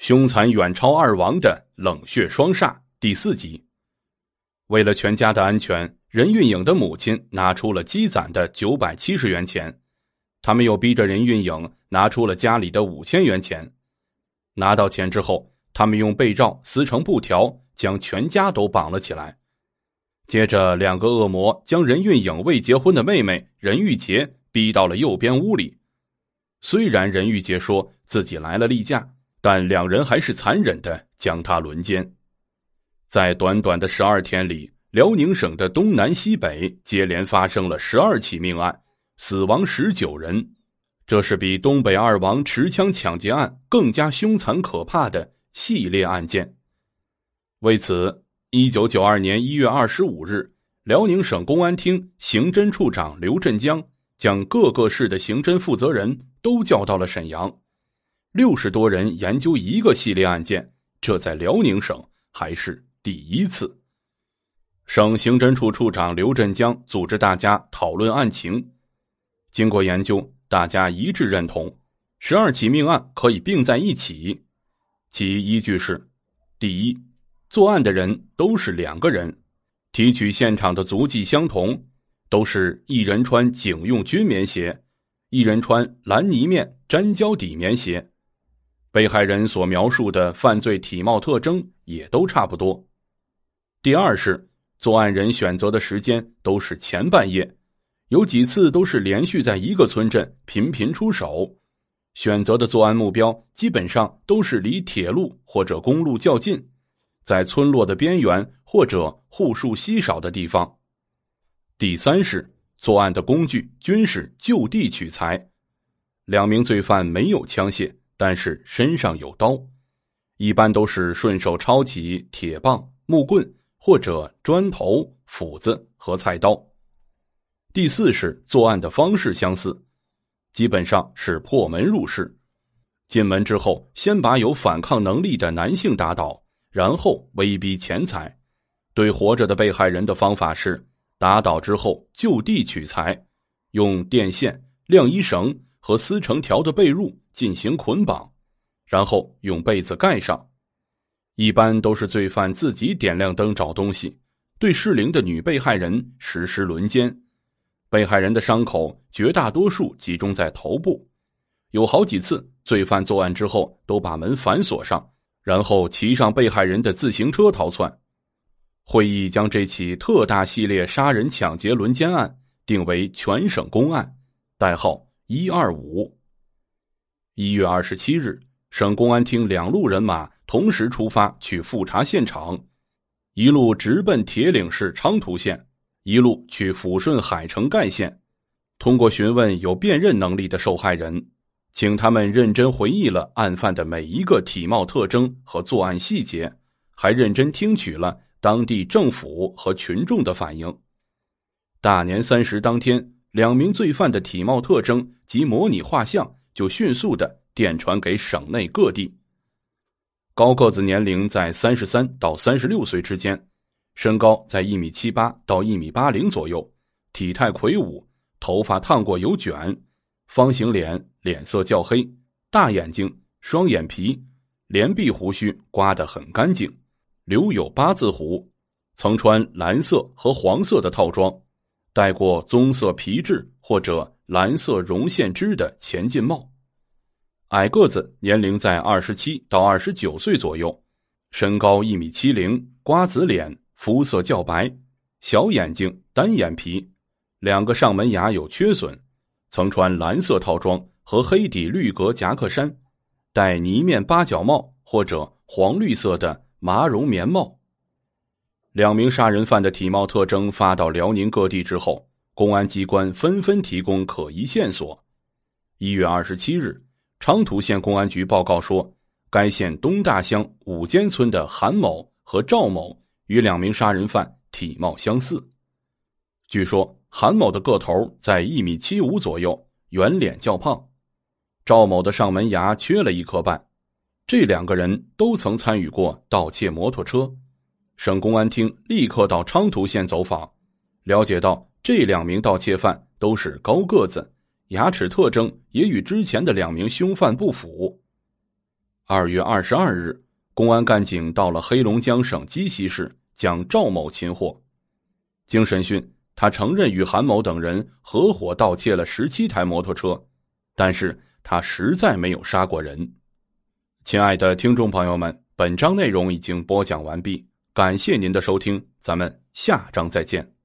凶残远超二王的冷血双煞第四集。为了全家的安全，任运颖的母亲拿出了积攒的九百七十元钱，他们又逼着任运颖拿出了家里的五千元钱。拿到钱之后，他们用被罩撕成布条，将全家都绑了起来。接着，两个恶魔将任运颖未结婚的妹妹任玉洁逼到了右边屋里。虽然任玉洁说自己来了例假。但两人还是残忍的将他轮奸，在短短的十二天里，辽宁省的东南西北接连发生了十二起命案，死亡十九人，这是比东北二王持枪抢劫案更加凶残可怕的系列案件。为此，一九九二年一月二十五日，辽宁省公安厅刑侦处长刘振江将各个市的刑侦负责人都叫到了沈阳。六十多人研究一个系列案件，这在辽宁省还是第一次。省刑侦处处长刘振江组织大家讨论案情，经过研究，大家一致认同十二起命案可以并在一起。其依据是：第一，作案的人都是两个人，提取现场的足迹相同，都是一人穿警用军棉鞋，一人穿蓝泥面粘胶底棉鞋。被害人所描述的犯罪体貌特征也都差不多。第二是，作案人选择的时间都是前半夜，有几次都是连续在一个村镇频频出手，选择的作案目标基本上都是离铁路或者公路较近，在村落的边缘或者户数稀少的地方。第三是，作案的工具均是就地取材，两名罪犯没有枪械。但是身上有刀，一般都是顺手抄起铁棒、木棍或者砖头、斧子和菜刀。第四是作案的方式相似，基本上是破门入室，进门之后先把有反抗能力的男性打倒，然后威逼钱财。对活着的被害人的方法是打倒之后就地取材，用电线、晾衣绳和撕成条的被褥。进行捆绑，然后用被子盖上。一般都是罪犯自己点亮灯找东西，对适龄的女被害人实施轮奸。被害人的伤口绝大多数集中在头部，有好几次罪犯作案之后都把门反锁上，然后骑上被害人的自行车逃窜。会议将这起特大系列杀人抢劫轮奸案定为全省公案，代号一二五。一月二十七日，省公安厅两路人马同时出发去复查现场，一路直奔铁岭市昌图县，一路去抚顺海城盖县。通过询问有辨认能力的受害人，请他们认真回忆了案犯的每一个体貌特征和作案细节，还认真听取了当地政府和群众的反应。大年三十当天，两名罪犯的体貌特征及模拟画像。就迅速的电传给省内各地。高个子年龄在三十三到三十六岁之间，身高在一米七八到一米八零左右，体态魁梧，头发烫过有卷，方形脸，脸色较黑，大眼睛，双眼皮，连臂胡须刮得很干净，留有八字胡，曾穿蓝色和黄色的套装，戴过棕色皮质或者。蓝色绒线织的前进帽，矮个子，年龄在二十七到二十九岁左右，身高一米七零，瓜子脸，肤色较白，小眼睛，单眼皮，两个上门牙有缺损，曾穿蓝色套装和黑底绿格夹克衫，戴呢面八角帽或者黄绿色的麻绒棉帽。两名杀人犯的体貌特征发到辽宁各地之后。公安机关纷纷提供可疑线索。一月二十七日，昌图县公安局报告说，该县东大乡五间村的韩某和赵某与两名杀人犯体貌相似。据说韩某的个头在一米七五左右，圆脸较胖；赵某的上门牙缺了一颗半。这两个人都曾参与过盗窃摩托车。省公安厅立刻到昌图县走访，了解到。这两名盗窃犯都是高个子，牙齿特征也与之前的两名凶犯不符。二月二十二日，公安干警到了黑龙江省鸡西市，将赵某擒获。经审讯，他承认与韩某等人合伙盗窃了十七台摩托车，但是他实在没有杀过人。亲爱的听众朋友们，本章内容已经播讲完毕，感谢您的收听，咱们下章再见。